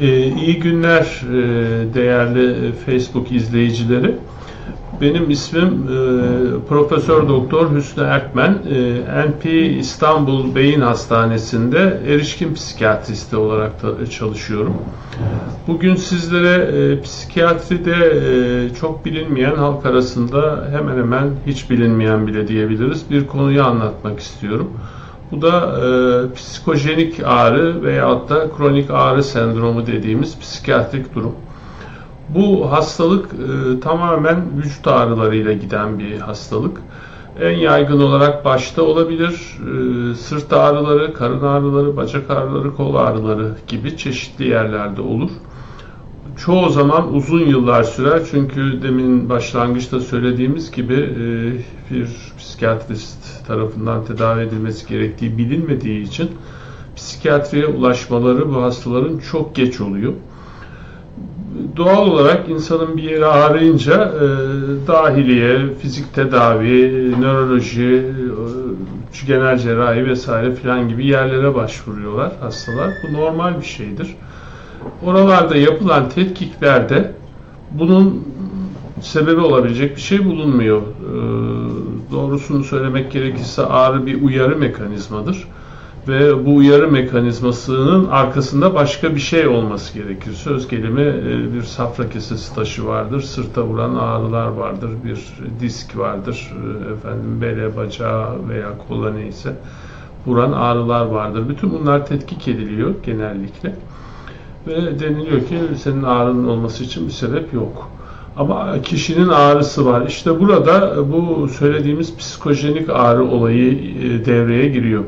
Ee, iyi günler e, değerli Facebook izleyicileri. Benim ismim e, Profesör Doktor Hüsnü Erkmen. E, NP İstanbul Beyin Hastanesi'nde erişkin psikiyatristi olarak da çalışıyorum. Bugün sizlere psikiyatride çok bilinmeyen halk arasında hemen hemen hiç bilinmeyen bile diyebiliriz bir konuyu anlatmak istiyorum. Bu da e, psikojenik ağrı veyahut da kronik ağrı sendromu dediğimiz psikiyatrik durum. Bu hastalık e, tamamen vücut ağrılarıyla giden bir hastalık. En yaygın olarak başta olabilir, e, sırt ağrıları, karın ağrıları, bacak ağrıları, kol ağrıları gibi çeşitli yerlerde olur. Çoğu zaman uzun yıllar sürer çünkü demin başlangıçta söylediğimiz gibi e, bir psikiyatrist tarafından tedavi edilmesi gerektiği bilinmediği için psikiyatriye ulaşmaları bu hastaların çok geç oluyor doğal olarak insanın bir yeri ağrıyınca e, dahiliye, fizik tedavi, nöroloji, e, genel cerrahi vesaire filan gibi yerlere başvuruyorlar hastalar. Bu normal bir şeydir. Oralarda yapılan tetkiklerde bunun sebebi olabilecek bir şey bulunmuyor. E, doğrusunu söylemek gerekirse ağrı bir uyarı mekanizmadır ve bu uyarı mekanizmasının arkasında başka bir şey olması gerekir. Söz gelimi e, bir safra kesesi taşı vardır, sırta vuran ağrılar vardır, bir disk vardır, e, efendim bele, bacağı veya kola neyse vuran ağrılar vardır. Bütün bunlar tetkik ediliyor genellikle ve deniliyor ki senin ağrının olması için bir sebep yok. Ama kişinin ağrısı var. İşte burada bu söylediğimiz psikojenik ağrı olayı e, devreye giriyor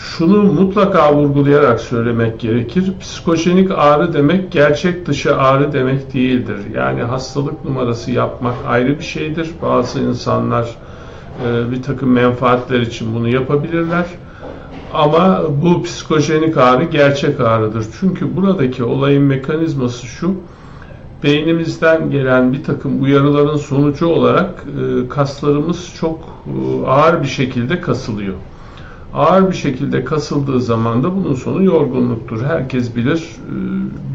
şunu mutlaka vurgulayarak söylemek gerekir. Psikojenik ağrı demek gerçek dışı ağrı demek değildir. Yani hastalık numarası yapmak ayrı bir şeydir. Bazı insanlar e, bir takım menfaatler için bunu yapabilirler. Ama bu psikojenik ağrı gerçek ağrıdır. Çünkü buradaki olayın mekanizması şu. Beynimizden gelen bir takım uyarıların sonucu olarak e, kaslarımız çok e, ağır bir şekilde kasılıyor ağır bir şekilde kasıldığı zaman da bunun sonu yorgunluktur. Herkes bilir e,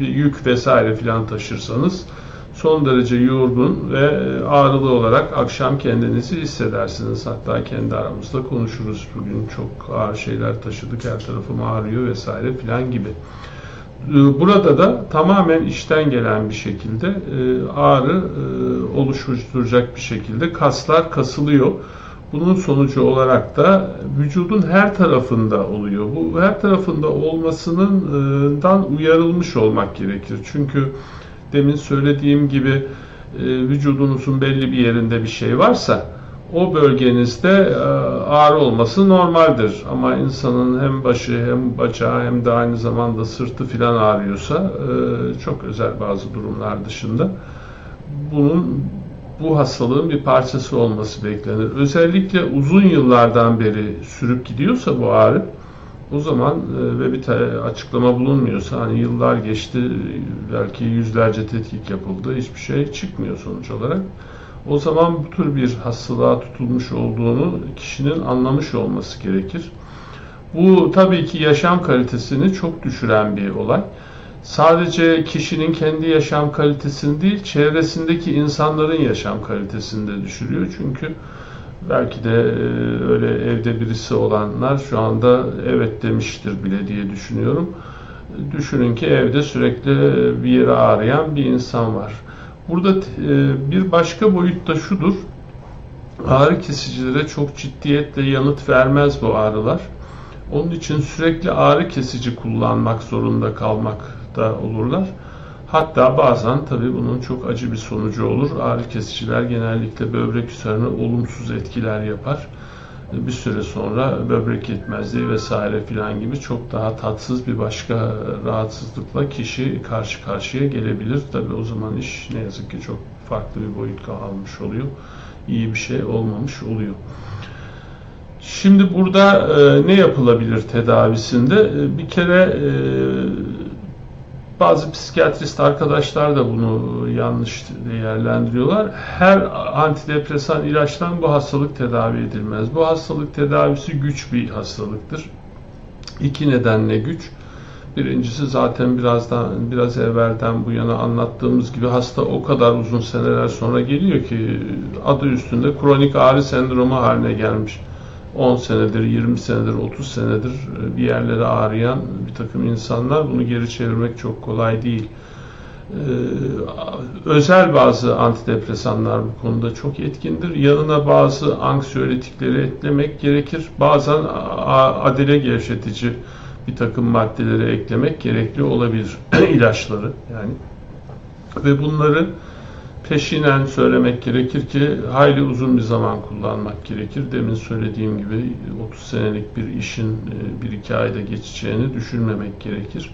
bir yük vesaire filan taşırsanız son derece yorgun ve ağrılı olarak akşam kendinizi hissedersiniz. Hatta kendi aramızda konuşuruz. Bugün çok ağır şeyler taşıdık, her tarafım ağrıyor vesaire filan gibi. E, burada da tamamen işten gelen bir şekilde e, ağrı oluşturacak bir şekilde kaslar kasılıyor. Bunun sonucu olarak da vücudun her tarafında oluyor. Bu her tarafında olmasından uyarılmış olmak gerekir. Çünkü demin söylediğim gibi e, vücudunuzun belli bir yerinde bir şey varsa o bölgenizde e, ağrı olması normaldir. Ama insanın hem başı hem bacağı hem de aynı zamanda sırtı filan ağrıyorsa e, çok özel bazı durumlar dışında bunun bu hastalığın bir parçası olması beklenir. Özellikle uzun yıllardan beri sürüp gidiyorsa bu ağrı o zaman e, ve bir açıklama bulunmuyorsa hani yıllar geçti belki yüzlerce tetkik yapıldı hiçbir şey çıkmıyor sonuç olarak. O zaman bu tür bir hastalığa tutulmuş olduğunu kişinin anlamış olması gerekir. Bu tabii ki yaşam kalitesini çok düşüren bir olay sadece kişinin kendi yaşam kalitesini değil, çevresindeki insanların yaşam kalitesini de düşürüyor. Çünkü belki de e, öyle evde birisi olanlar şu anda evet demiştir bile diye düşünüyorum. Düşünün ki evde sürekli bir yere ağrıyan bir insan var. Burada e, bir başka boyut da şudur. Ağrı kesicilere çok ciddiyetle yanıt vermez bu ağrılar. Onun için sürekli ağrı kesici kullanmak zorunda kalmak da olurlar. Hatta bazen tabii bunun çok acı bir sonucu olur. Ağrı kesiciler genellikle böbrek üzerine olumsuz etkiler yapar. Bir süre sonra böbrek yetmezliği vesaire filan gibi çok daha tatsız bir başka rahatsızlıkla kişi karşı karşıya gelebilir. Tabii o zaman iş ne yazık ki çok farklı bir boyut almış oluyor. İyi bir şey olmamış oluyor. Şimdi burada e, ne yapılabilir tedavisinde? E, bir kere e, bazı psikiyatrist arkadaşlar da bunu yanlış değerlendiriyorlar. Her antidepresan ilaçtan bu hastalık tedavi edilmez. Bu hastalık tedavisi güç bir hastalıktır. İki nedenle güç. Birincisi zaten birazdan biraz evvelden bu yana anlattığımız gibi hasta o kadar uzun seneler sonra geliyor ki adı üstünde kronik ağrı sendromu haline gelmiş. 10 senedir, 20 senedir, 30 senedir bir yerlere ağrıyan bir takım insanlar bunu geri çevirmek çok kolay değil. Ee, özel bazı antidepresanlar bu konuda çok etkindir. Yanına bazı anksiyoletikleri eklemek gerekir. Bazen adele gevşetici bir takım maddeleri eklemek gerekli olabilir ilaçları yani. Ve bunları peşinen söylemek gerekir ki hayli uzun bir zaman kullanmak gerekir. Demin söylediğim gibi 30 senelik bir işin e, bir iki ayda geçeceğini düşünmemek gerekir.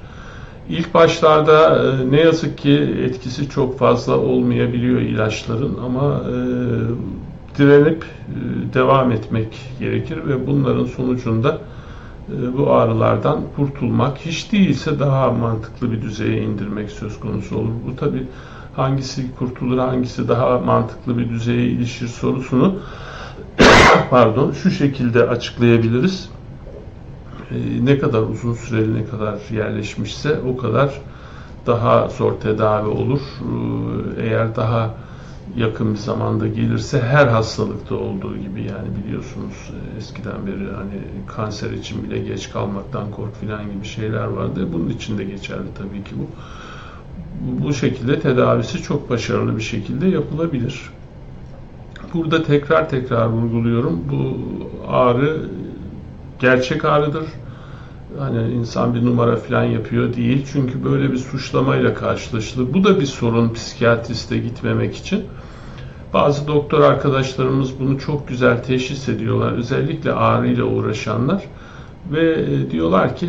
İlk başlarda e, ne yazık ki etkisi çok fazla olmayabiliyor ilaçların ama e, direnip devam etmek gerekir ve bunların sonucunda bu ağrılardan kurtulmak hiç değilse daha mantıklı bir düzeye indirmek söz konusu olur. Bu tabi hangisi kurtulur hangisi daha mantıklı bir düzeye ilişir sorusunu pardon şu şekilde açıklayabiliriz. ne kadar uzun süreli ne kadar yerleşmişse o kadar daha zor tedavi olur. eğer daha yakın bir zamanda gelirse her hastalıkta olduğu gibi yani biliyorsunuz e, eskiden beri hani kanser için bile geç kalmaktan kork filan gibi şeyler vardı. Bunun için de geçerli tabii ki bu. Bu şekilde tedavisi çok başarılı bir şekilde yapılabilir. Burada tekrar tekrar vurguluyorum. Bu ağrı gerçek ağrıdır. Hani insan bir numara falan yapıyor değil. Çünkü böyle bir suçlamayla karşılaşılır. Bu da bir sorun psikiyatriste gitmemek için. Bazı doktor arkadaşlarımız bunu çok güzel teşhis ediyorlar. Özellikle ağrıyla uğraşanlar. Ve e, diyorlar ki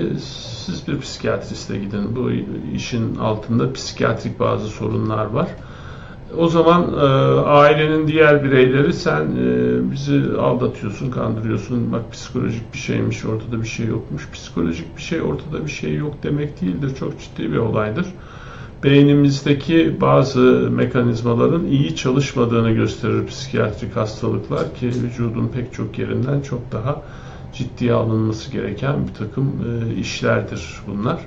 siz bir psikiyatriste gidin. Bu işin altında psikiyatrik bazı sorunlar var. O zaman e, ailenin diğer bireyleri sen e, bizi aldatıyorsun, kandırıyorsun. Bak psikolojik bir şeymiş, ortada bir şey yokmuş. Psikolojik bir şey, ortada bir şey yok demek değildir. Çok ciddi bir olaydır beynimizdeki bazı mekanizmaların iyi çalışmadığını gösterir psikiyatrik hastalıklar ki vücudun pek çok yerinden çok daha ciddiye alınması gereken bir takım e, işlerdir bunlar.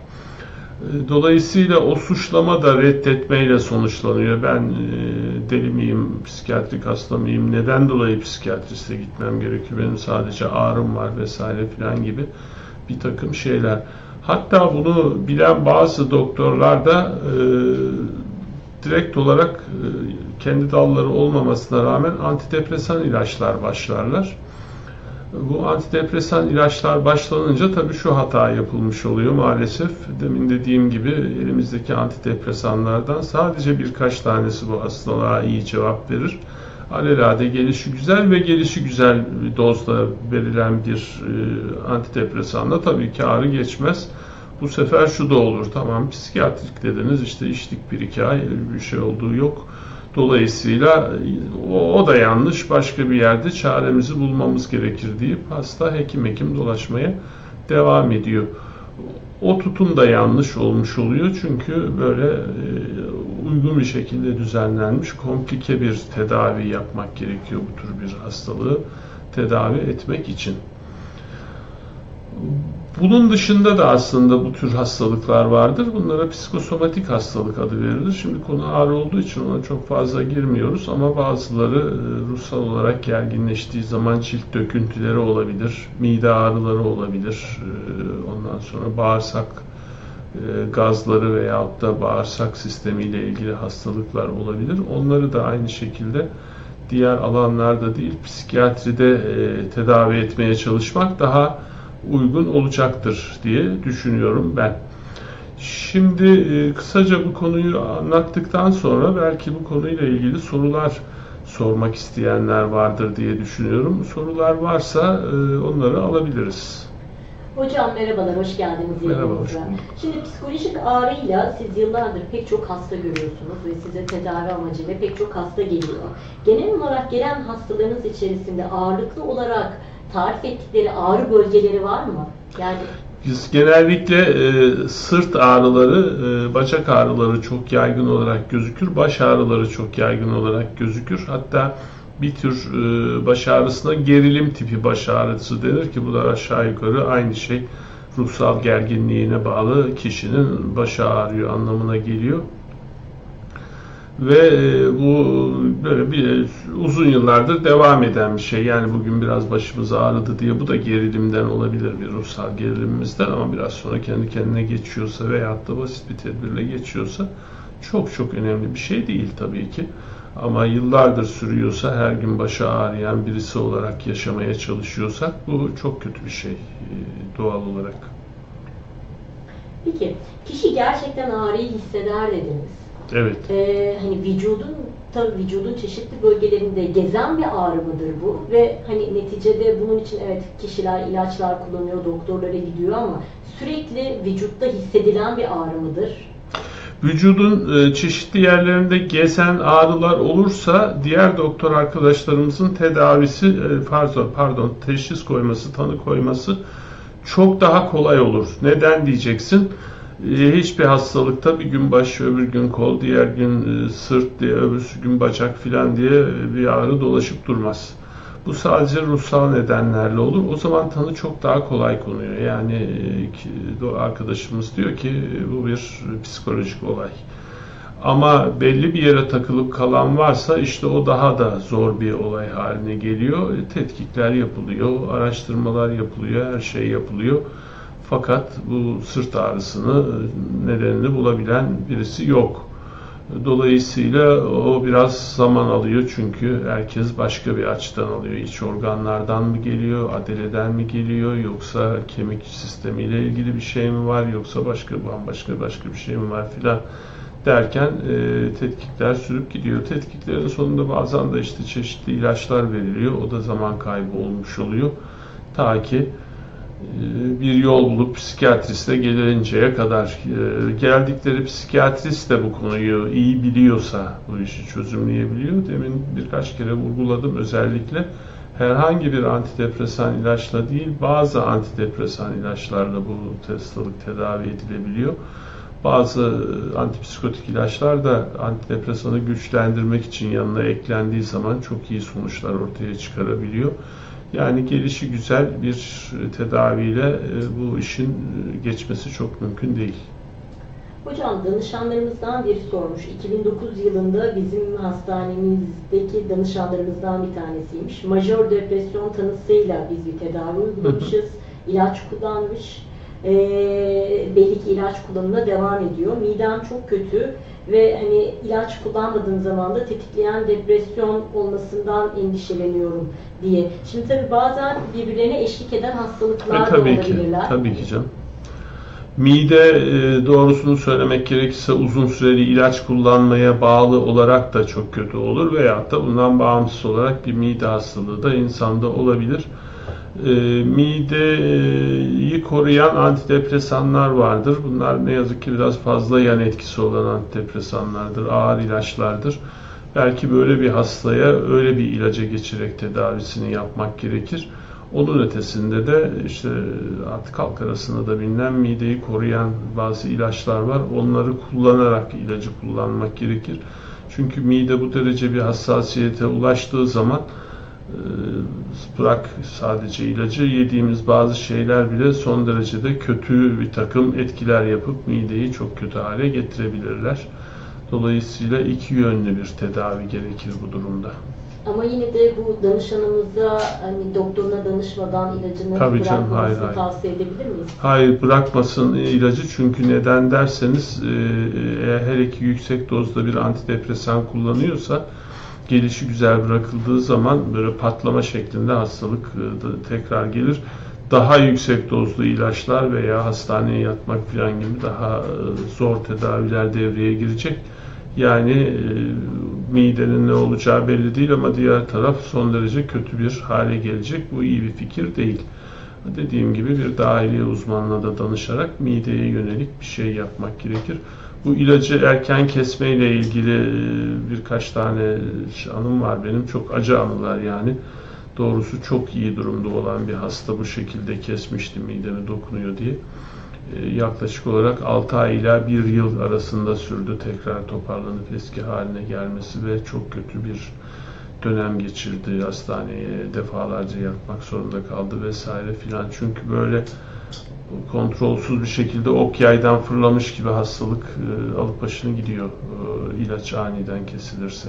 E, dolayısıyla o suçlama da reddetmeyle sonuçlanıyor. Ben e, deli miyim, psikiyatrik hasta mıyım, neden dolayı psikiyatriste gitmem gerekiyor, benim sadece ağrım var vesaire filan gibi bir takım şeyler. Hatta bunu bilen bazı doktorlar da e, direkt olarak e, kendi dalları olmamasına rağmen antidepresan ilaçlar başlarlar. Bu antidepresan ilaçlar başlanınca tabii şu hata yapılmış oluyor maalesef. Demin dediğim gibi elimizdeki antidepresanlardan sadece birkaç tanesi bu hastalığa iyi cevap verir alelade gelişi güzel ve gelişi güzel dozda verilen bir e, antidepresanla tabii ki ağrı geçmez. Bu sefer şu da olur. Tamam psikiyatrik dediniz işte içtik bir iki ay bir şey olduğu yok. Dolayısıyla o, o da yanlış. Başka bir yerde çaremizi bulmamız gerekir deyip hasta hekim hekim dolaşmaya devam ediyor. O tutum da yanlış olmuş oluyor çünkü böyle e, uygun bir şekilde düzenlenmiş komplike bir tedavi yapmak gerekiyor bu tür bir hastalığı tedavi etmek için. Bunun dışında da aslında bu tür hastalıklar vardır. Bunlara psikosomatik hastalık adı verilir. Şimdi konu ağır olduğu için ona çok fazla girmiyoruz ama bazıları e, ruhsal olarak gerginleştiği zaman cilt döküntüleri olabilir, mide ağrıları olabilir, e, ondan sonra bağırsak e, gazları veyahut da bağırsak sistemiyle ilgili hastalıklar olabilir. Onları da aynı şekilde diğer alanlarda değil psikiyatride tedavi etmeye çalışmak daha uygun olacaktır diye düşünüyorum ben. Şimdi e, kısaca bu konuyu anlattıktan sonra belki bu konuyla ilgili sorular sormak isteyenler vardır diye düşünüyorum. Sorular varsa e, onları alabiliriz. Hocam merhabalar, hoş geldiniz. Merhaba, hoş Şimdi psikolojik ağrıyla siz yıllardır pek çok hasta görüyorsunuz ve size tedavi amacıyla pek çok hasta geliyor. Genel olarak gelen hastalarınız içerisinde ağırlıklı olarak tarif ettikleri ağrı bölgeleri var mı? Yani biz genellikle e, sırt ağrıları, e, bacak ağrıları çok yaygın olarak gözükür. Baş ağrıları çok yaygın olarak gözükür. Hatta bir tür e, baş ağrısına gerilim tipi baş ağrısı denir ki bu da aşağı yukarı aynı şey. ruhsal gerginliğine bağlı kişinin başı ağrıyor anlamına geliyor. Ve e, bu böyle bir uzun yıllardır devam eden bir şey. Yani bugün biraz başımız ağrıdı diye bu da gerilimden olabilir bir ruhsal gerilimimizden ama biraz sonra kendi kendine geçiyorsa veyahut da basit bir tedbirle geçiyorsa çok çok önemli bir şey değil tabii ki. Ama yıllardır sürüyorsa, her gün başı ağrıyan birisi olarak yaşamaya çalışıyorsak bu çok kötü bir şey e, doğal olarak. Peki, kişi gerçekten ağrıyı hisseder dediniz. Evet. Ee, hani vücudun tabii vücudun çeşitli bölgelerinde gezen bir ağrı mıdır bu? Ve hani neticede bunun için evet kişiler ilaçlar kullanıyor, doktorlara gidiyor ama sürekli vücutta hissedilen bir ağrı mıdır? Vücudun e, çeşitli yerlerinde gezen ağrılar olursa diğer doktor arkadaşlarımızın tedavisi e, pardon, pardon teşhis koyması, tanı koyması çok daha kolay olur. Neden diyeceksin? E, hiçbir hastalıkta bir gün baş, öbür gün kol, diğer gün sırt diye, öbürsü gün bacak filan diye bir ağrı dolaşıp durmaz. Bu sadece ruhsal nedenlerle olur. O zaman tanı çok daha kolay konuyor. Yani arkadaşımız diyor ki bu bir psikolojik olay. Ama belli bir yere takılıp kalan varsa işte o daha da zor bir olay haline geliyor. Tetkikler yapılıyor, araştırmalar yapılıyor, her şey yapılıyor. Fakat bu sırt ağrısını nedenini bulabilen birisi yok. Dolayısıyla o biraz zaman alıyor çünkü herkes başka bir açıdan alıyor. İç organlardan mı geliyor, adeleden mi geliyor yoksa kemik sistemiyle ilgili bir şey mi var yoksa başka bambaşka başka bir şey mi var filan derken e, tetkikler sürüp gidiyor. Tetkiklerin sonunda bazen de işte çeşitli ilaçlar veriliyor. O da zaman kaybı olmuş oluyor. Ta ki e, bir yol bulup psikiyatriste gelinceye kadar e, geldikleri psikiyatrist de bu konuyu iyi biliyorsa bu işi çözümleyebiliyor. Demin birkaç kere vurguladım özellikle herhangi bir antidepresan ilaçla değil bazı antidepresan ilaçlarla bu hastalık tedavi edilebiliyor. Bazı antipsikotik ilaçlar da antidepresanı güçlendirmek için yanına eklendiği zaman çok iyi sonuçlar ortaya çıkarabiliyor. Yani gelişi güzel bir tedaviyle e, bu işin e, geçmesi çok mümkün değil. Hocam danışanlarımızdan biri sormuş. 2009 yılında bizim hastanemizdeki danışanlarımızdan bir tanesiymiş. Majör depresyon tanısıyla biz bir tedavi uygulamışız. ilaç kullanmış. E, belli ki ilaç kullanımına devam ediyor. Midem çok kötü ve hani ilaç kullanmadığım zaman da tetikleyen depresyon olmasından endişeleniyorum diye. Şimdi tabii bazen birbirlerine eşlik eden hastalıklar e, tabii da olabilirler. Ki, tabii ki canım. Mide e, doğrusunu söylemek gerekirse uzun süreli ilaç kullanmaya bağlı olarak da çok kötü olur veyahut da bundan bağımsız olarak bir mide hastalığı da insanda olabilir. E, mideyi koruyan antidepresanlar vardır. Bunlar ne yazık ki biraz fazla yan etkisi olan antidepresanlardır, ağır ilaçlardır. Belki böyle bir hastaya öyle bir ilaca geçerek tedavisini yapmak gerekir. Onun ötesinde de işte artık halk arasında da bilinen mideyi koruyan bazı ilaçlar var. Onları kullanarak ilacı kullanmak gerekir. Çünkü mide bu derece bir hassasiyete ulaştığı zaman bırak sadece ilacı yediğimiz bazı şeyler bile son derecede kötü bir takım etkiler yapıp mideyi çok kötü hale getirebilirler. Dolayısıyla iki yönlü bir tedavi gerekir bu durumda. Ama yine de bu danışanımıza hani doktoruna danışmadan ilacını Tabii bırakmamasını hayır, hayır. tavsiye edebilir miyiz? Hayır bırakmasın ilacı çünkü neden derseniz e, eğer her iki yüksek dozda bir antidepresan kullanıyorsa gelişi güzel bırakıldığı zaman böyle patlama şeklinde hastalık e, tekrar gelir. Daha yüksek dozlu ilaçlar veya hastaneye yatmak falan gibi daha e, zor tedaviler devreye girecek yani e, midenin ne olacağı belli değil ama diğer taraf son derece kötü bir hale gelecek. Bu iyi bir fikir değil. Dediğim gibi bir dahiliye uzmanına da danışarak mideye yönelik bir şey yapmak gerekir. Bu ilacı erken kesme ile ilgili birkaç tane anım var benim. Çok acı anılar yani. Doğrusu çok iyi durumda olan bir hasta bu şekilde kesmişti midemi dokunuyor diye. E, yaklaşık olarak 6 ay ila 1 yıl arasında sürdü tekrar toparlanıp eski haline gelmesi ve çok kötü bir dönem geçirdi. Hastaneye defalarca yatmak zorunda kaldı vesaire filan. Çünkü böyle kontrolsüz bir şekilde ok yaydan fırlamış gibi hastalık e, alıp başını gidiyor e, ilaç aniden kesilirse.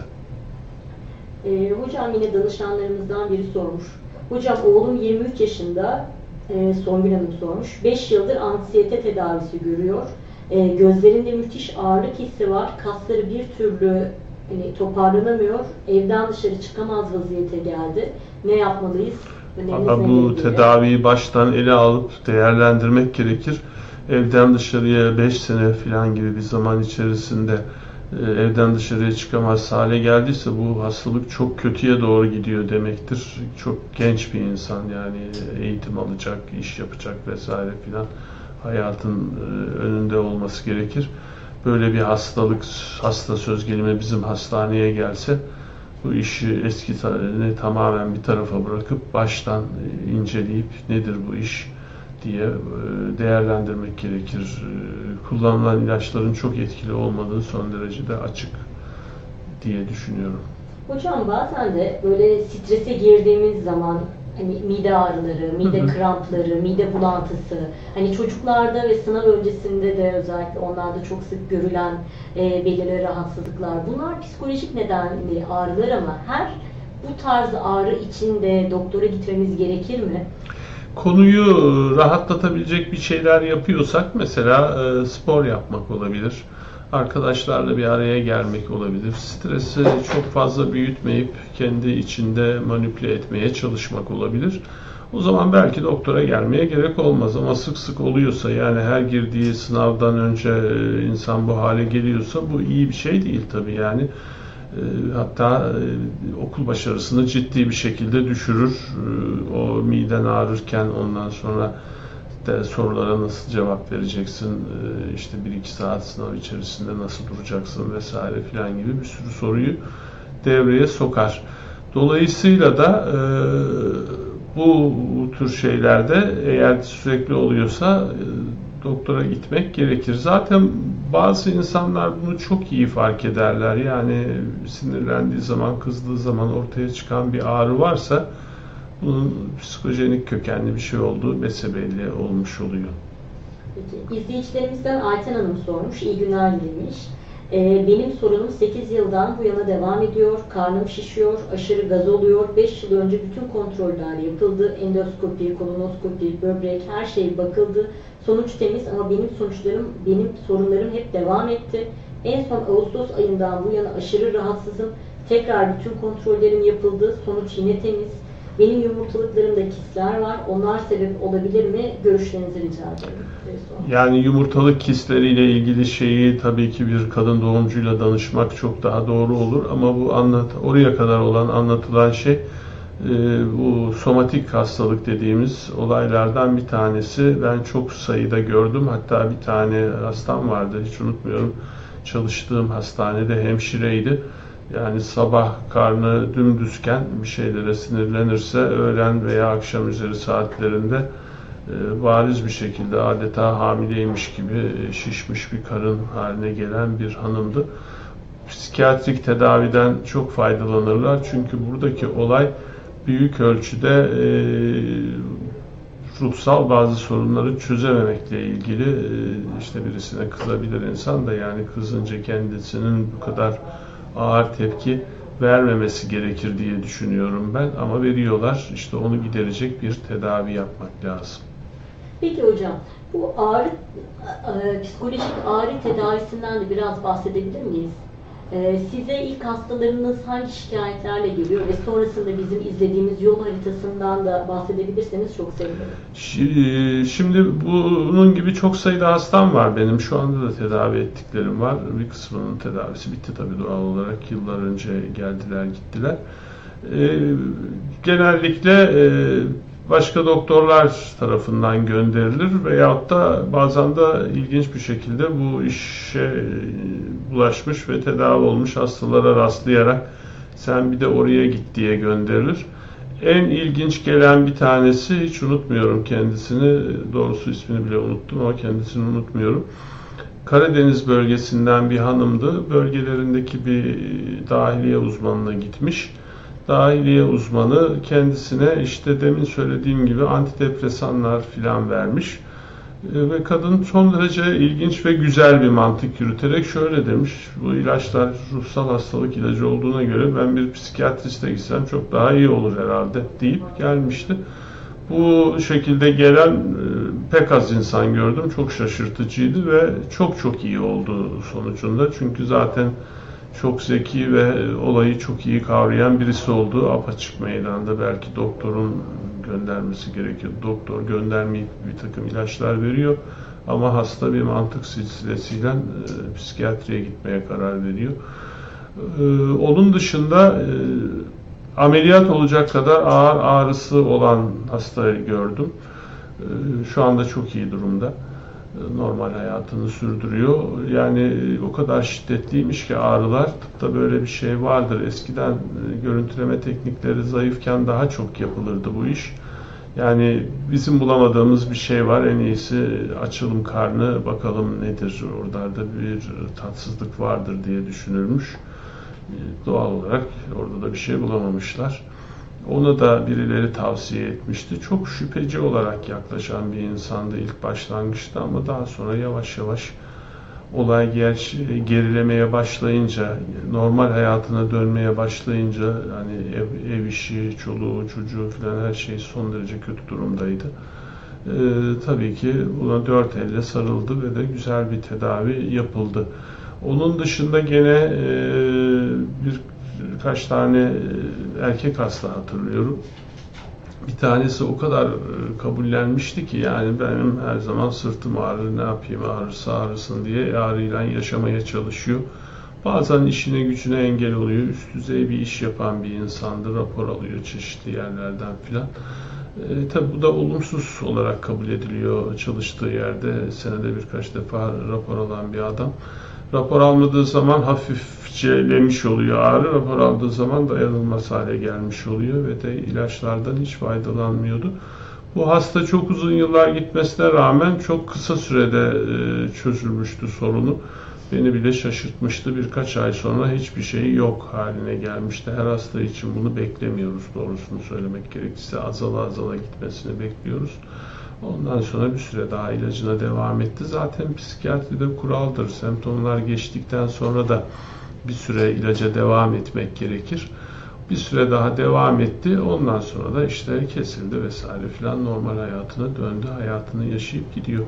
E, hocam yine danışanlarımızdan biri sormuş. Hocam oğlum 23 yaşında, e, Songül Hanım sormuş. 5 yıldır anksiyete tedavisi görüyor. E, gözlerinde müthiş ağırlık hissi var. Kasları bir türlü hani, toparlanamıyor. Evden dışarı çıkamaz vaziyete geldi. Ne yapmalıyız? Ama bu tedaviyi baştan ele alıp değerlendirmek gerekir. Evden dışarıya 5 sene falan gibi bir zaman içerisinde e, evden dışarıya çıkamaz hale geldiyse bu hastalık çok kötüye doğru gidiyor demektir. Çok genç bir insan yani eğitim alacak, iş yapacak vesaire filan hayatın e, önünde olması gerekir. Böyle bir hastalık, hasta söz gelimi bizim hastaneye gelse bu işi eski tamamen bir tarafa bırakıp baştan e, inceleyip nedir bu iş diye e, değerlendirmek gerekir. E, kullanılan ilaçların çok etkili olmadığı son derece de açık diye düşünüyorum. Hocam bazen de böyle strese girdiğimiz zaman hani mide ağrıları, mide krampları, mide bulantısı, hani çocuklarda ve sınav öncesinde de özellikle onlarda çok sık görülen e, belirli rahatsızlıklar. Bunlar psikolojik nedenli ağrılar ama her bu tarz ağrı için de doktora gitmemiz gerekir mi? Konuyu e, rahatlatabilecek bir şeyler yapıyorsak mesela e, spor yapmak olabilir arkadaşlarla bir araya gelmek olabilir. Stresi çok fazla büyütmeyip kendi içinde manipüle etmeye çalışmak olabilir. O zaman belki doktora gelmeye gerek olmaz ama sık sık oluyorsa yani her girdiği sınavdan önce e, insan bu hale geliyorsa bu iyi bir şey değil tabii yani. E, hatta e, okul başarısını ciddi bir şekilde düşürür. O miden ağrırken ondan sonra de sorulara nasıl cevap vereceksin, ee, işte bir iki saat sınav içerisinde nasıl duracaksın vesaire filan gibi bir sürü soruyu devreye sokar. Dolayısıyla da e, bu tür şeylerde eğer sürekli oluyorsa e, doktora gitmek gerekir. Zaten bazı insanlar bunu çok iyi fark ederler. Yani sinirlendiği zaman, kızdığı zaman ortaya çıkan bir ağrı varsa bunun psikojenik kökenli bir şey olduğu mesebelli olmuş oluyor. Peki, izleyicilerimizden Ayten Hanım sormuş, iyi günler demiş. Ee, benim sorunum 8 yıldan bu yana devam ediyor. Karnım şişiyor, aşırı gaz oluyor. 5 yıl önce bütün kontroller yapıldı. Endoskopi, kolonoskopi, böbrek her şey bakıldı. Sonuç temiz ama benim sonuçlarım, benim sorunlarım hep devam etti. En son Ağustos ayından bu yana aşırı rahatsızım. Tekrar bütün kontrollerim yapıldı. Sonuç yine temiz. Benim yumurtalıklarımda kistler var. Onlar sebep olabilir mi? Görüşlerinizi rica ederim. Yani yumurtalık kistleriyle ilgili şeyi tabii ki bir kadın doğumcuyla danışmak çok daha doğru olur ama bu anlat oraya kadar olan anlatılan şey e, bu somatik hastalık dediğimiz olaylardan bir tanesi. Ben çok sayıda gördüm. Hatta bir tane hastam vardı hiç unutmuyorum. Çalıştığım hastanede hemşireydi yani sabah karnı dümdüzken bir şeylere sinirlenirse öğlen veya akşam üzeri saatlerinde e, bariz bir şekilde adeta hamileymiş gibi e, şişmiş bir karın haline gelen bir hanımdı. Psikiyatrik tedaviden çok faydalanırlar çünkü buradaki olay büyük ölçüde e, ruhsal bazı sorunları çözememekle ilgili işte birisine kızabilir insan da yani kızınca kendisinin bu kadar ağır tepki vermemesi gerekir diye düşünüyorum ben ama veriyorlar. İşte onu giderecek bir tedavi yapmak lazım. Peki hocam, bu ağrı, e, psikolojik ağrı tedavisinden de biraz bahsedebilir miyiz? Ee, size ilk hastalarınız hangi şikayetlerle geliyor ve sonrasında bizim izlediğimiz yol haritasından da bahsedebilirseniz çok sevinirim. Şimdi bunun gibi çok sayıda hastam var benim. Şu anda da tedavi ettiklerim var. Bir kısmının tedavisi bitti tabii doğal olarak. Yıllar önce geldiler gittiler. Ee, genellikle e, başka doktorlar tarafından gönderilir veyahut da bazen de ilginç bir şekilde bu işe bulaşmış ve tedavi olmuş hastalara rastlayarak sen bir de oraya git diye gönderilir. En ilginç gelen bir tanesi hiç unutmuyorum kendisini doğrusu ismini bile unuttum ama kendisini unutmuyorum. Karadeniz bölgesinden bir hanımdı. Bölgelerindeki bir dahiliye uzmanına gitmiş dahiliye uzmanı kendisine işte demin söylediğim gibi antidepresanlar filan vermiş. E, ve kadın son derece ilginç ve güzel bir mantık yürüterek şöyle demiş. Bu ilaçlar ruhsal hastalık ilacı olduğuna göre ben bir psikiyatriste gitsem çok daha iyi olur herhalde deyip gelmişti. Bu şekilde gelen e, pek az insan gördüm. Çok şaşırtıcıydı ve çok çok iyi oldu sonucunda. Çünkü zaten çok zeki ve olayı çok iyi kavrayan birisi olduğu apaçık meydanda. Belki doktorun göndermesi gerekiyor. Doktor göndermeyip bir takım ilaçlar veriyor. Ama hasta bir mantık silsilesiyle e, psikiyatriye gitmeye karar veriyor. E, onun dışında e, ameliyat olacak kadar ağır ağrısı olan hastayı gördüm. E, şu anda çok iyi durumda normal hayatını sürdürüyor. Yani e, o kadar şiddetliymiş ki ağrılar. Tıpta böyle bir şey vardır. Eskiden e, görüntüleme teknikleri zayıfken daha çok yapılırdı bu iş. Yani bizim bulamadığımız bir şey var. En iyisi açalım karnı bakalım nedir. Orada bir tatsızlık vardır diye düşünülmüş. E, doğal olarak orada da bir şey bulamamışlar. Onu da birileri tavsiye etmişti. Çok şüpheci olarak yaklaşan bir insandı ilk başlangıçta ama daha sonra yavaş yavaş olay ger gerilemeye başlayınca, normal hayatına dönmeye başlayınca hani ev, ev işi, çoluğu, çocuğu falan her şey son derece kötü durumdaydı. Ee, tabii ki buna dört elle sarıldı ve de güzel bir tedavi yapıldı. Onun dışında gene e, bir birkaç tane e, erkek hasta hatırlıyorum. Bir tanesi o kadar e, kabullenmişti ki yani benim her zaman sırtım ağrır ne yapayım ağrırsa ağrısın diye ağrıyla yaşamaya çalışıyor. Bazen işine gücüne engel oluyor. Üst düzey bir iş yapan bir insandı. Rapor alıyor çeşitli yerlerden filan. E, tabi bu da olumsuz olarak kabul ediliyor çalıştığı yerde. Senede birkaç defa rapor alan bir adam. Rapor almadığı zaman hafifçelemiş oluyor ağrı. Rapor aldığı zaman dayanılmaz hale gelmiş oluyor ve de ilaçlardan hiç faydalanmıyordu. Bu hasta çok uzun yıllar gitmesine rağmen çok kısa sürede e, çözülmüştü sorunu. Beni bile şaşırtmıştı. Birkaç ay sonra hiçbir şey yok haline gelmişti. Her hasta için bunu beklemiyoruz doğrusunu söylemek gerekirse. Azala azala gitmesini bekliyoruz. Ondan sonra bir süre daha ilacına devam etti. Zaten psikiyatride kuraldır. Semptomlar geçtikten sonra da bir süre ilaca devam etmek gerekir. Bir süre daha devam etti. Ondan sonra da işleri kesildi vesaire filan normal hayatına döndü. Hayatını yaşayıp gidiyor.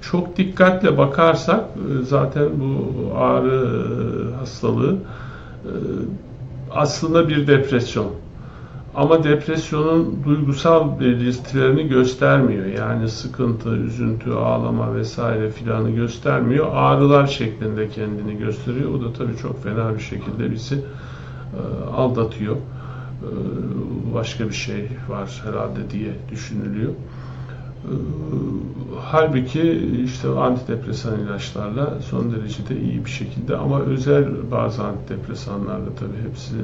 Çok dikkatle bakarsak e, zaten bu ağrı hastalığı e, aslında bir depresyon. Ama depresyonun duygusal belirtilerini göstermiyor. Yani sıkıntı, üzüntü, ağlama vesaire filanı göstermiyor. Ağrılar şeklinde kendini gösteriyor. O da tabii çok fena bir şekilde bizi e, aldatıyor. E, başka bir şey var herhalde diye düşünülüyor. E, halbuki işte antidepresan ilaçlarla son derecede iyi bir şekilde ama özel bazı antidepresanlarla tabii hepsi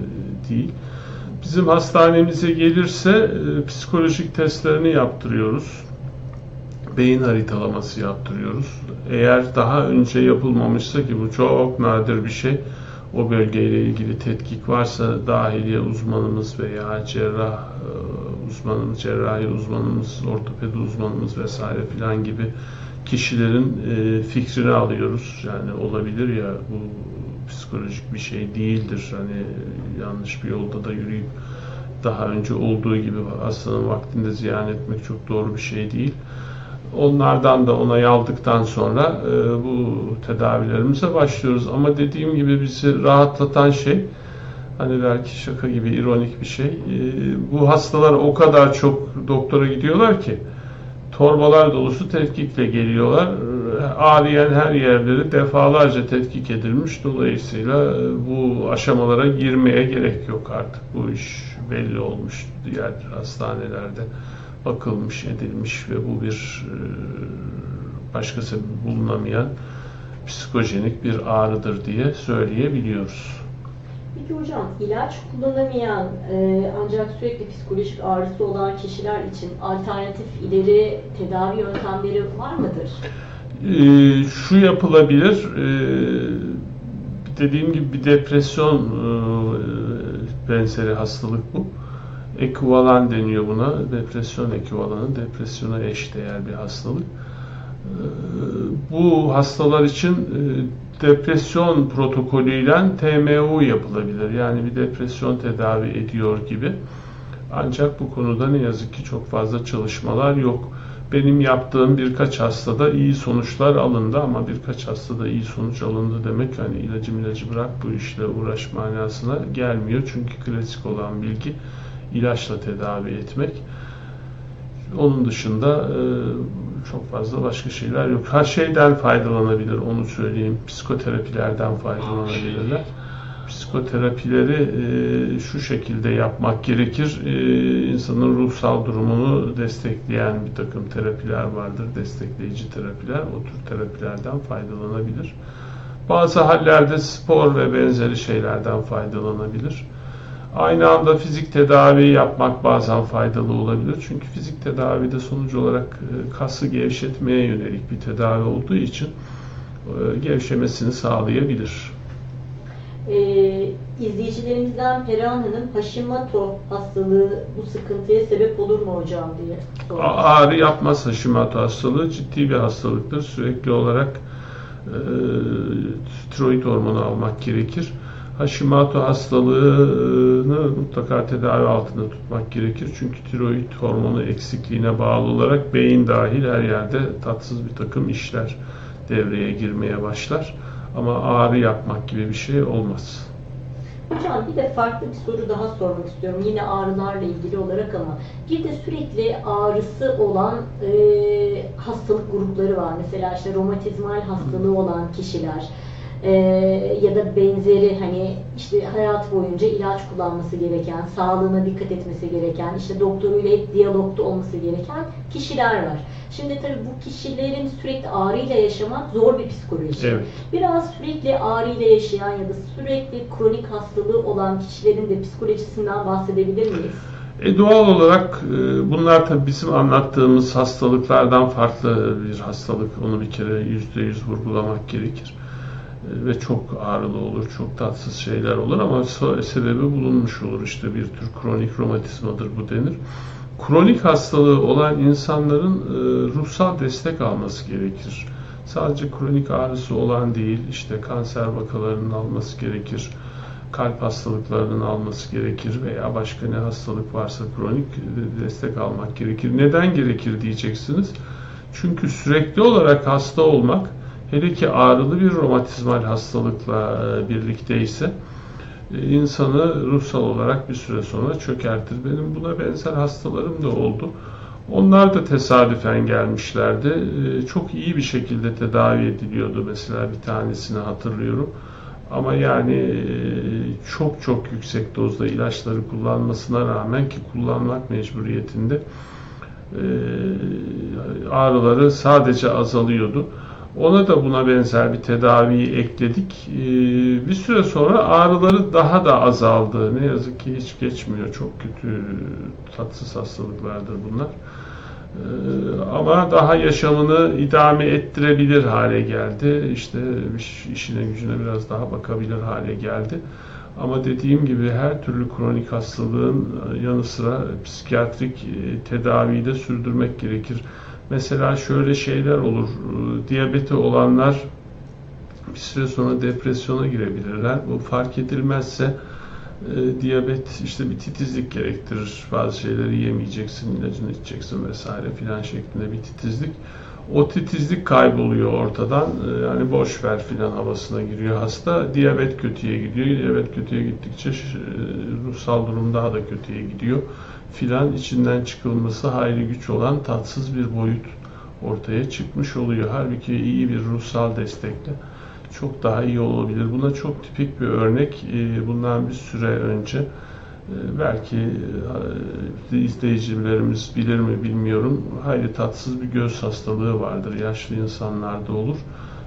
değil Bizim hastanemize gelirse e, psikolojik testlerini yaptırıyoruz. Beyin haritalaması yaptırıyoruz. Eğer daha önce yapılmamışsa ki bu çok nadir bir şey, o bölgeyle ilgili tetkik varsa dahiliye uzmanımız veya cerrah e, uzmanımız, cerrahi uzmanımız, ortopedi uzmanımız vesaire filan gibi kişilerin e, fikrini alıyoruz. Yani olabilir ya bu psikolojik bir şey değildir. Hani yanlış bir yolda da yürüyüp daha önce olduğu gibi hastanın vaktinde ziyan etmek çok doğru bir şey değil. Onlardan da onay aldıktan sonra e, bu tedavilerimize başlıyoruz. Ama dediğim gibi bizi rahatlatan şey hani belki şaka gibi ironik bir şey. E, bu hastalar o kadar çok doktora gidiyorlar ki torbalar dolusu tetkikle geliyorlar. Ağrıyan her yerleri defalarca tetkik edilmiş. Dolayısıyla e, bu aşamalara girmeye gerek yok artık. Bu iş belli olmuş diğer hastanelerde bakılmış, edilmiş ve bu bir e, başka sebep bulunamayan psikojenik bir ağrıdır diye söyleyebiliyoruz. Peki hocam ilaç kullanamayan e, ancak sürekli psikolojik ağrısı olan kişiler için alternatif ileri tedavi yöntemleri var mıdır? E, şu yapılabilir. E, dediğim gibi bir depresyon e, benzeri hastalık bu. Ekvivalan deniyor buna. Depresyon ekvivalanı, depresyona eş değer bir hastalık. bu hastalar için depresyon protokolüyle TMU yapılabilir. Yani bir depresyon tedavi ediyor gibi. Ancak bu konuda ne yazık ki çok fazla çalışmalar yok. Benim yaptığım birkaç hastada iyi sonuçlar alındı ama birkaç hastada iyi sonuç alındı demek hani ilacı ilacı bırak bu işle uğraş manasına gelmiyor. Çünkü klasik olan bilgi ilaçla tedavi etmek. Onun dışında e, çok fazla başka şeyler yok. Her şeyden faydalanabilir onu söyleyeyim. Psikoterapilerden faydalanabilirler psikoterapileri e, şu şekilde yapmak gerekir. E, insanın ruhsal durumunu destekleyen bir takım terapiler vardır. Destekleyici terapiler. O tür terapilerden faydalanabilir. Bazı hallerde spor ve benzeri şeylerden faydalanabilir. Aynı anda fizik tedavi yapmak bazen faydalı olabilir. Çünkü fizik tedavide sonuç olarak e, kası gevşetmeye yönelik bir tedavi olduğu için e, gevşemesini sağlayabilir e, izleyicilerimizden Perihan Hanım Hashimoto hastalığı bu sıkıntıya sebep olur mu hocam diye sormuş. Ağrı yapmaz Hashimoto hastalığı ciddi bir hastalıktır. Sürekli olarak e, tiroid hormonu almak gerekir. Hashimoto hastalığını mutlaka tedavi altında tutmak gerekir. Çünkü tiroid hormonu eksikliğine bağlı olarak beyin dahil her yerde tatsız bir takım işler devreye girmeye başlar. Ama ağrı yapmak gibi bir şey olmaz. Hocam bir de farklı bir soru daha sormak istiyorum. Yine ağrılarla ilgili olarak ama bir de sürekli ağrısı olan e, hastalık grupları var. Mesela işte romatizmal hastalığı olan kişiler e, ya da benzeri hani işte hayat boyunca ilaç kullanması gereken, sağlığına dikkat etmesi gereken, işte doktoruyla hep diyalogda olması gereken kişiler var. Şimdi tabii bu kişilerin sürekli ağrıyla yaşamak zor bir psikoloji. Evet. Biraz sürekli ağrıyla yaşayan ya da sürekli kronik hastalığı olan kişilerin de psikolojisinden bahsedebilir miyiz? E doğal olarak e, bunlar tabii bizim anlattığımız hastalıklardan farklı bir hastalık. Onu bir kere yüzde yüz vurgulamak gerekir. E, ve çok ağrılı olur, çok tatsız şeyler olur ama sebebi bulunmuş olur. İşte bir tür kronik romatizmadır bu denir kronik hastalığı olan insanların e, ruhsal destek alması gerekir. Sadece kronik ağrısı olan değil, işte kanser vakalarının alması gerekir, kalp hastalıklarının alması gerekir veya başka ne hastalık varsa kronik destek almak gerekir. Neden gerekir diyeceksiniz. Çünkü sürekli olarak hasta olmak, hele ki ağrılı bir romatizmal hastalıkla e, birlikteyse, e, insanı ruhsal olarak bir süre sonra çökertir. Benim buna benzer hastalarım da oldu. Onlar da tesadüfen gelmişlerdi. E, çok iyi bir şekilde tedavi ediliyordu mesela bir tanesini hatırlıyorum. Ama yani çok çok yüksek dozda ilaçları kullanmasına rağmen ki kullanmak mecburiyetinde ağrıları sadece azalıyordu. Ona da buna benzer bir tedaviyi ekledik. Ee, bir süre sonra ağrıları daha da azaldı. Ne yazık ki hiç geçmiyor. Çok kötü tatsız hastalıklardır bunlar. Ee, ama daha yaşamını idame ettirebilir hale geldi. İşte işine gücüne biraz daha bakabilir hale geldi. Ama dediğim gibi her türlü kronik hastalığın yanı sıra psikiyatrik e, tedaviyi de sürdürmek gerekir. Mesela şöyle şeyler olur. Diyabeti olanlar bir süre sonra depresyona girebilirler. Bu fark edilmezse e, diyabet işte bir titizlik gerektirir. Bazı şeyleri yemeyeceksin, ilacını içeceksin vesaire filan şeklinde bir titizlik. O titizlik kayboluyor ortadan. E, yani boş ver filan havasına giriyor hasta. Diyabet kötüye gidiyor. Diyabet kötüye gittikçe e, ruhsal durum daha da kötüye gidiyor filan içinden çıkılması hayli güç olan tatsız bir boyut ortaya çıkmış oluyor. Halbuki iyi bir ruhsal destekle çok daha iyi olabilir. Buna çok tipik bir örnek. E, bundan bir süre önce e, belki e, izleyicilerimiz bilir mi bilmiyorum. Hayli tatsız bir göz hastalığı vardır. Yaşlı insanlarda olur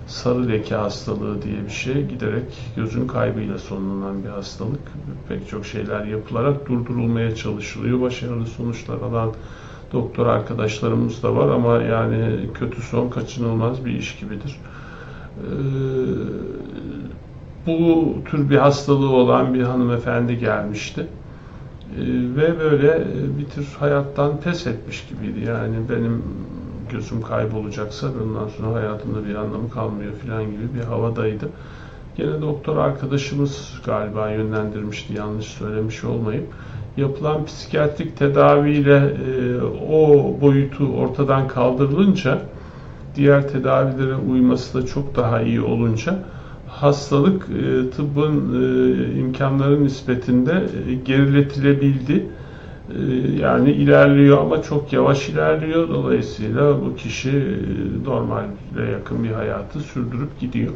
sarı leke hastalığı diye bir şey giderek gözün kaybıyla sonlanan bir hastalık. Pek çok şeyler yapılarak durdurulmaya çalışılıyor. Başarılı sonuçlar alan doktor arkadaşlarımız da var ama yani kötü son kaçınılmaz bir iş gibidir. Ee, bu tür bir hastalığı olan bir hanımefendi gelmişti. Ee, ve böyle bir tür hayattan pes etmiş gibiydi. Yani benim gözüm kaybolacaksa ondan sonra hayatımda bir anlamı kalmıyor falan gibi bir havadaydı. Gene doktor arkadaşımız galiba yönlendirmişti yanlış söylemiş olmayıp yapılan psikiyatrik tedaviyle e, o boyutu ortadan kaldırılınca diğer tedavilere uyması da çok daha iyi olunca hastalık e, tıbbın e, imkanları nispetinde e, geriletilebildi. E, yani ilerliyor ama çok yavaş ilerliyor. Dolayısıyla bu kişi e, normale yakın bir hayatı sürdürüp gidiyor.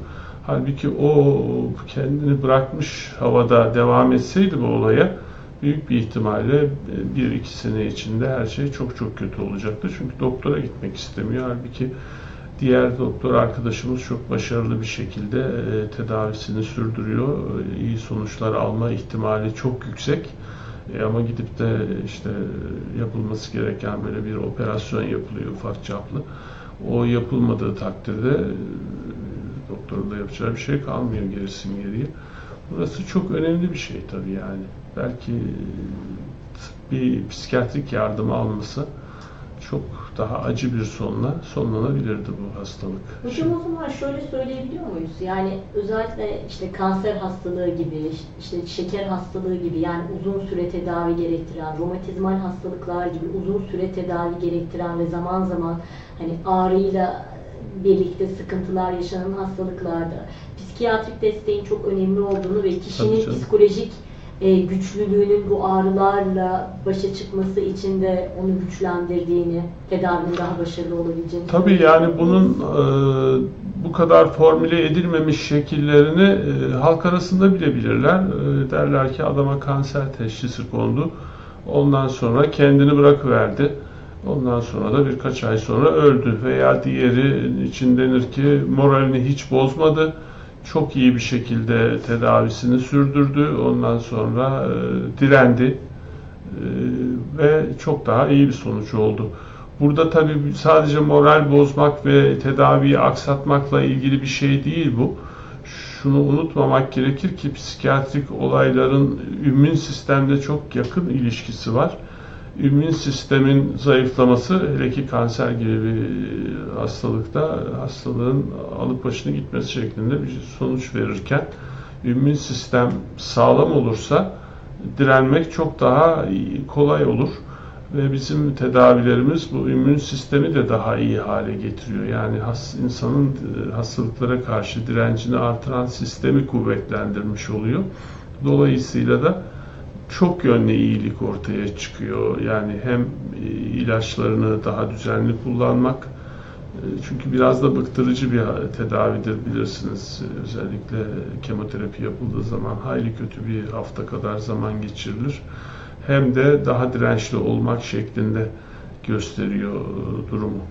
Halbuki o kendini bırakmış havada devam etseydi bu olaya büyük bir ihtimalle e, bir iki sene içinde her şey çok çok kötü olacaktı. Çünkü doktora gitmek istemiyor. Halbuki diğer doktor arkadaşımız çok başarılı bir şekilde e, tedavisini sürdürüyor. İyi sonuçlar alma ihtimali çok yüksek. Ama gidip de işte yapılması gereken böyle bir operasyon yapılıyor ufak çaplı. O yapılmadığı takdirde doktorun da yapacağı bir şey kalmıyor gerisin geriye. Burası çok önemli bir şey tabii yani. Belki bir psikiyatrik yardım alması çok daha acı bir sonla sonlanabilirdi bu hastalık. Hocam o zaman şöyle söyleyebiliyor muyuz? Yani özellikle işte kanser hastalığı gibi, işte şeker hastalığı gibi yani uzun süre tedavi gerektiren, romatizmal hastalıklar gibi uzun süre tedavi gerektiren ve zaman zaman hani ağrıyla birlikte sıkıntılar yaşanan hastalıklarda psikiyatrik desteğin çok önemli olduğunu ve kişinin psikolojik e, güçlülüğünün bu ağrılarla başa çıkması için de onu güçlendirdiğini, tedavinin daha başarılı olabileceğini. Tabii yani bunun e, bu kadar formüle edilmemiş şekillerini e, halk arasında bile bilirler. E, derler ki adama kanser teşhisi kondu. Ondan sonra kendini bırakıverdi. Ondan sonra da birkaç ay sonra öldü. Veya diğeri için denir ki moralini hiç bozmadı çok iyi bir şekilde tedavisini sürdürdü. Ondan sonra e, direndi e, ve çok daha iyi bir sonuç oldu. Burada tabii sadece moral bozmak ve tedaviyi aksatmakla ilgili bir şey değil bu. Şunu unutmamak gerekir ki psikiyatrik olayların immün sistemde çok yakın ilişkisi var immün sistemin zayıflaması hele ki kanser gibi bir hastalıkta hastalığın alıp başını gitmesi şeklinde bir sonuç verirken immün sistem sağlam olursa direnmek çok daha kolay olur ve bizim tedavilerimiz bu immün sistemi de daha iyi hale getiriyor. Yani has, insanın e, hastalıklara karşı direncini artıran sistemi kuvvetlendirmiş oluyor. Dolayısıyla da çok yönlü iyilik ortaya çıkıyor. Yani hem e, ilaçlarını daha düzenli kullanmak, e, çünkü biraz da bıktırıcı bir tedavidir bilirsiniz. Özellikle kemoterapi yapıldığı zaman hayli kötü bir hafta kadar zaman geçirilir. Hem de daha dirençli olmak şeklinde gösteriyor e, durumu.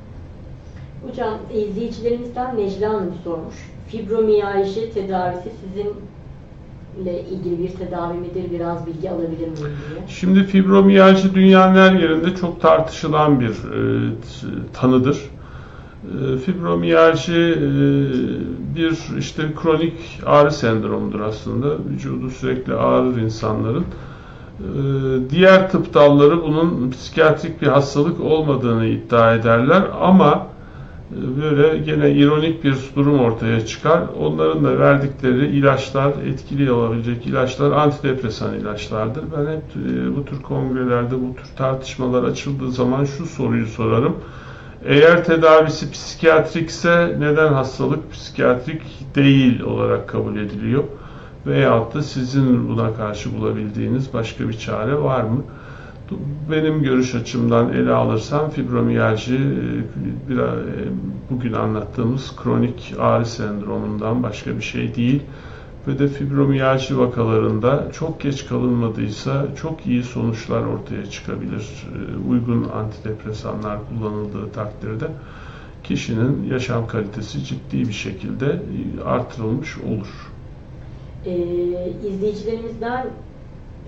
Hocam izleyicilerimizden Necla Hanım sormuş. Fibromiyalji tedavisi sizin ile ilgili bir tedavi midir? Biraz bilgi alabilir miyim diye. Şimdi fibromiyalji dünyanın her yerinde çok tartışılan bir e, tanıdır. E, fibromiyalji e, bir işte kronik ağrı sendromudur aslında. Vücudu sürekli ağrır insanların. E, diğer tıp dalları bunun psikiyatrik bir hastalık olmadığını iddia ederler ama böyle gene ironik bir durum ortaya çıkar. Onların da verdikleri ilaçlar, etkili olabilecek ilaçlar antidepresan ilaçlardır. Ben hep e, bu tür kongrelerde, bu tür tartışmalar açıldığı zaman şu soruyu sorarım. Eğer tedavisi psikiyatrikse neden hastalık psikiyatrik değil olarak kabul ediliyor? Veyahut da sizin buna karşı bulabildiğiniz başka bir çare var mı? Benim görüş açımdan ele alırsam fibromiyalji e, bir, e, bugün anlattığımız kronik ağrı sendromundan başka bir şey değil. Ve de fibromiyalji vakalarında çok geç kalınmadıysa çok iyi sonuçlar ortaya çıkabilir. E, uygun antidepresanlar kullanıldığı takdirde kişinin yaşam kalitesi ciddi bir şekilde artırılmış olur. Ee, izleyicilerimizden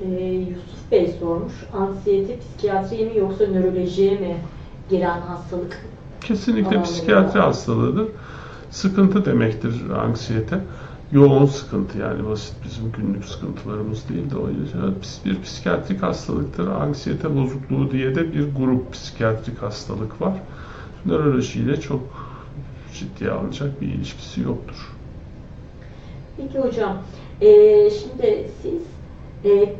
e, Yusuf Bey sormuş. Anksiyete psikiyatriye mi yoksa nörolojiye mi giren hastalık? Kesinlikle psikiyatri hastalığıdır. Sıkıntı demektir anksiyete. Yoğun sıkıntı yani basit bizim günlük sıkıntılarımız değil de o bir psikiyatrik hastalıktır. Anksiyete bozukluğu diye de bir grup psikiyatrik hastalık var. nörolojiyle çok ciddiye alınacak bir ilişkisi yoktur. Peki hocam, e, şimdi siz e,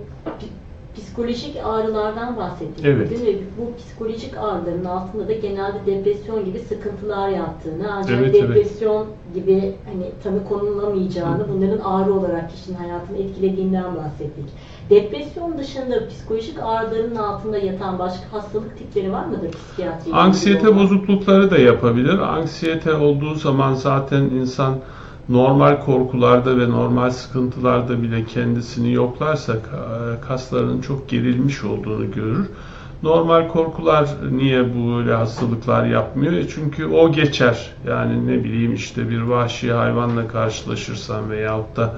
psikolojik ağrılardan bahsettiniz. Evet. Ve bu psikolojik ağrıların altında da genelde depresyon gibi sıkıntılar yattığını, ancak Evet, evet. depresyon gibi hani tanı konulamayacağını, bunların ağrı olarak kişinin hayatını etkilediğinden bahsettik. Depresyon dışında psikolojik ağrıların altında yatan başka hastalık tipleri var mıdır psikiyatri? Anksiyete bozuklukları da yapabilir. Anksiyete olduğu zaman zaten insan normal korkularda ve normal sıkıntılarda bile kendisini yoklarsa ka- kaslarının çok gerilmiş olduğunu görür. Normal korkular niye böyle hastalıklar yapmıyor? E çünkü o geçer. Yani ne bileyim işte bir vahşi hayvanla karşılaşırsan veyahut da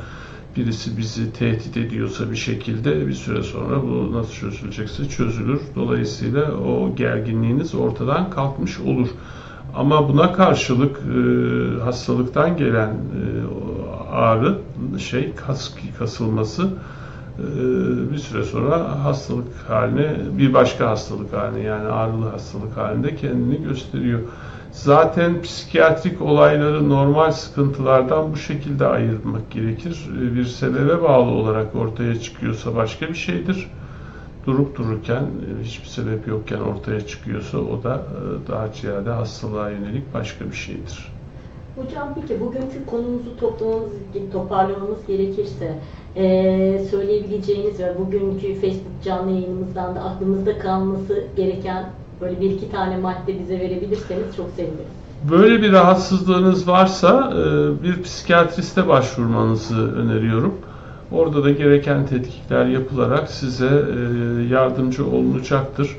birisi bizi tehdit ediyorsa bir şekilde bir süre sonra bu nasıl çözülecekse çözülür. Dolayısıyla o gerginliğiniz ortadan kalkmış olur. Ama buna karşılık e, hastalıktan gelen e, ağrı şey kas kasılması e, bir süre sonra hastalık haline bir başka hastalık haline yani ağrılı hastalık halinde kendini gösteriyor. Zaten psikiyatrik olayları normal sıkıntılardan bu şekilde ayırmak gerekir. E, Bir sebebe bağlı olarak ortaya çıkıyorsa başka bir şeydir. Durup dururken e, hiçbir sebep yokken ortaya çıkıyorsa o da e, daha ziyade hastalığa yönelik başka bir şeydir. Hocam peki bugünkü konumuzu toplamamız, toparlamamız gerekirse eee, söyleyebileceğiniz ve bugünkü Facebook canlı yayınımızdan da aklımızda kalması gereken böyle bir iki tane madde bize verebilirseniz çok seviniriz. Böyle bir rahatsızlığınız varsa e, bir psikiyatriste başvurmanızı öneriyorum. Orada da gereken tetkikler yapılarak size e, yardımcı olunacaktır.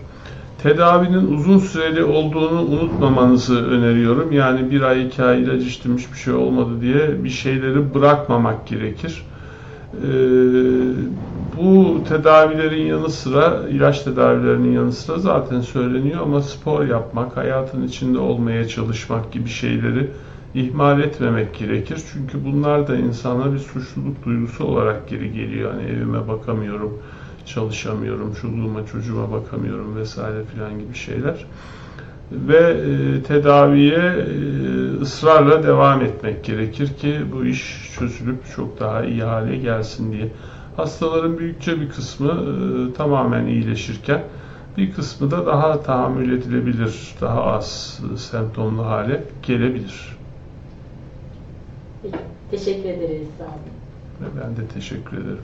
Tedavinin uzun süreli olduğunu unutmamanızı öneriyorum. Yani bir ay, iki ay ilaç içtim hiçbir şey olmadı diye bir şeyleri bırakmamak gerekir. E, bu tedavilerin yanı sıra, ilaç tedavilerinin yanı sıra zaten söyleniyor ama spor yapmak, hayatın içinde olmaya çalışmak gibi şeyleri ihmal etmemek gerekir. Çünkü bunlar da insana bir suçluluk duygusu olarak geri geliyor. Hani evime bakamıyorum, çalışamıyorum, çoluğuma çocuğuma bakamıyorum vesaire filan gibi şeyler. Ve e, tedaviye e, ısrarla devam etmek gerekir ki bu iş çözülüp çok daha iyi hale gelsin diye. Hastaların büyükçe bir kısmı e, tamamen iyileşirken bir kısmı da daha tahammül edilebilir, daha az e, semptomlu hale gelebilir. Teşekkür ederiz sağ olun. Ben de teşekkür ederim.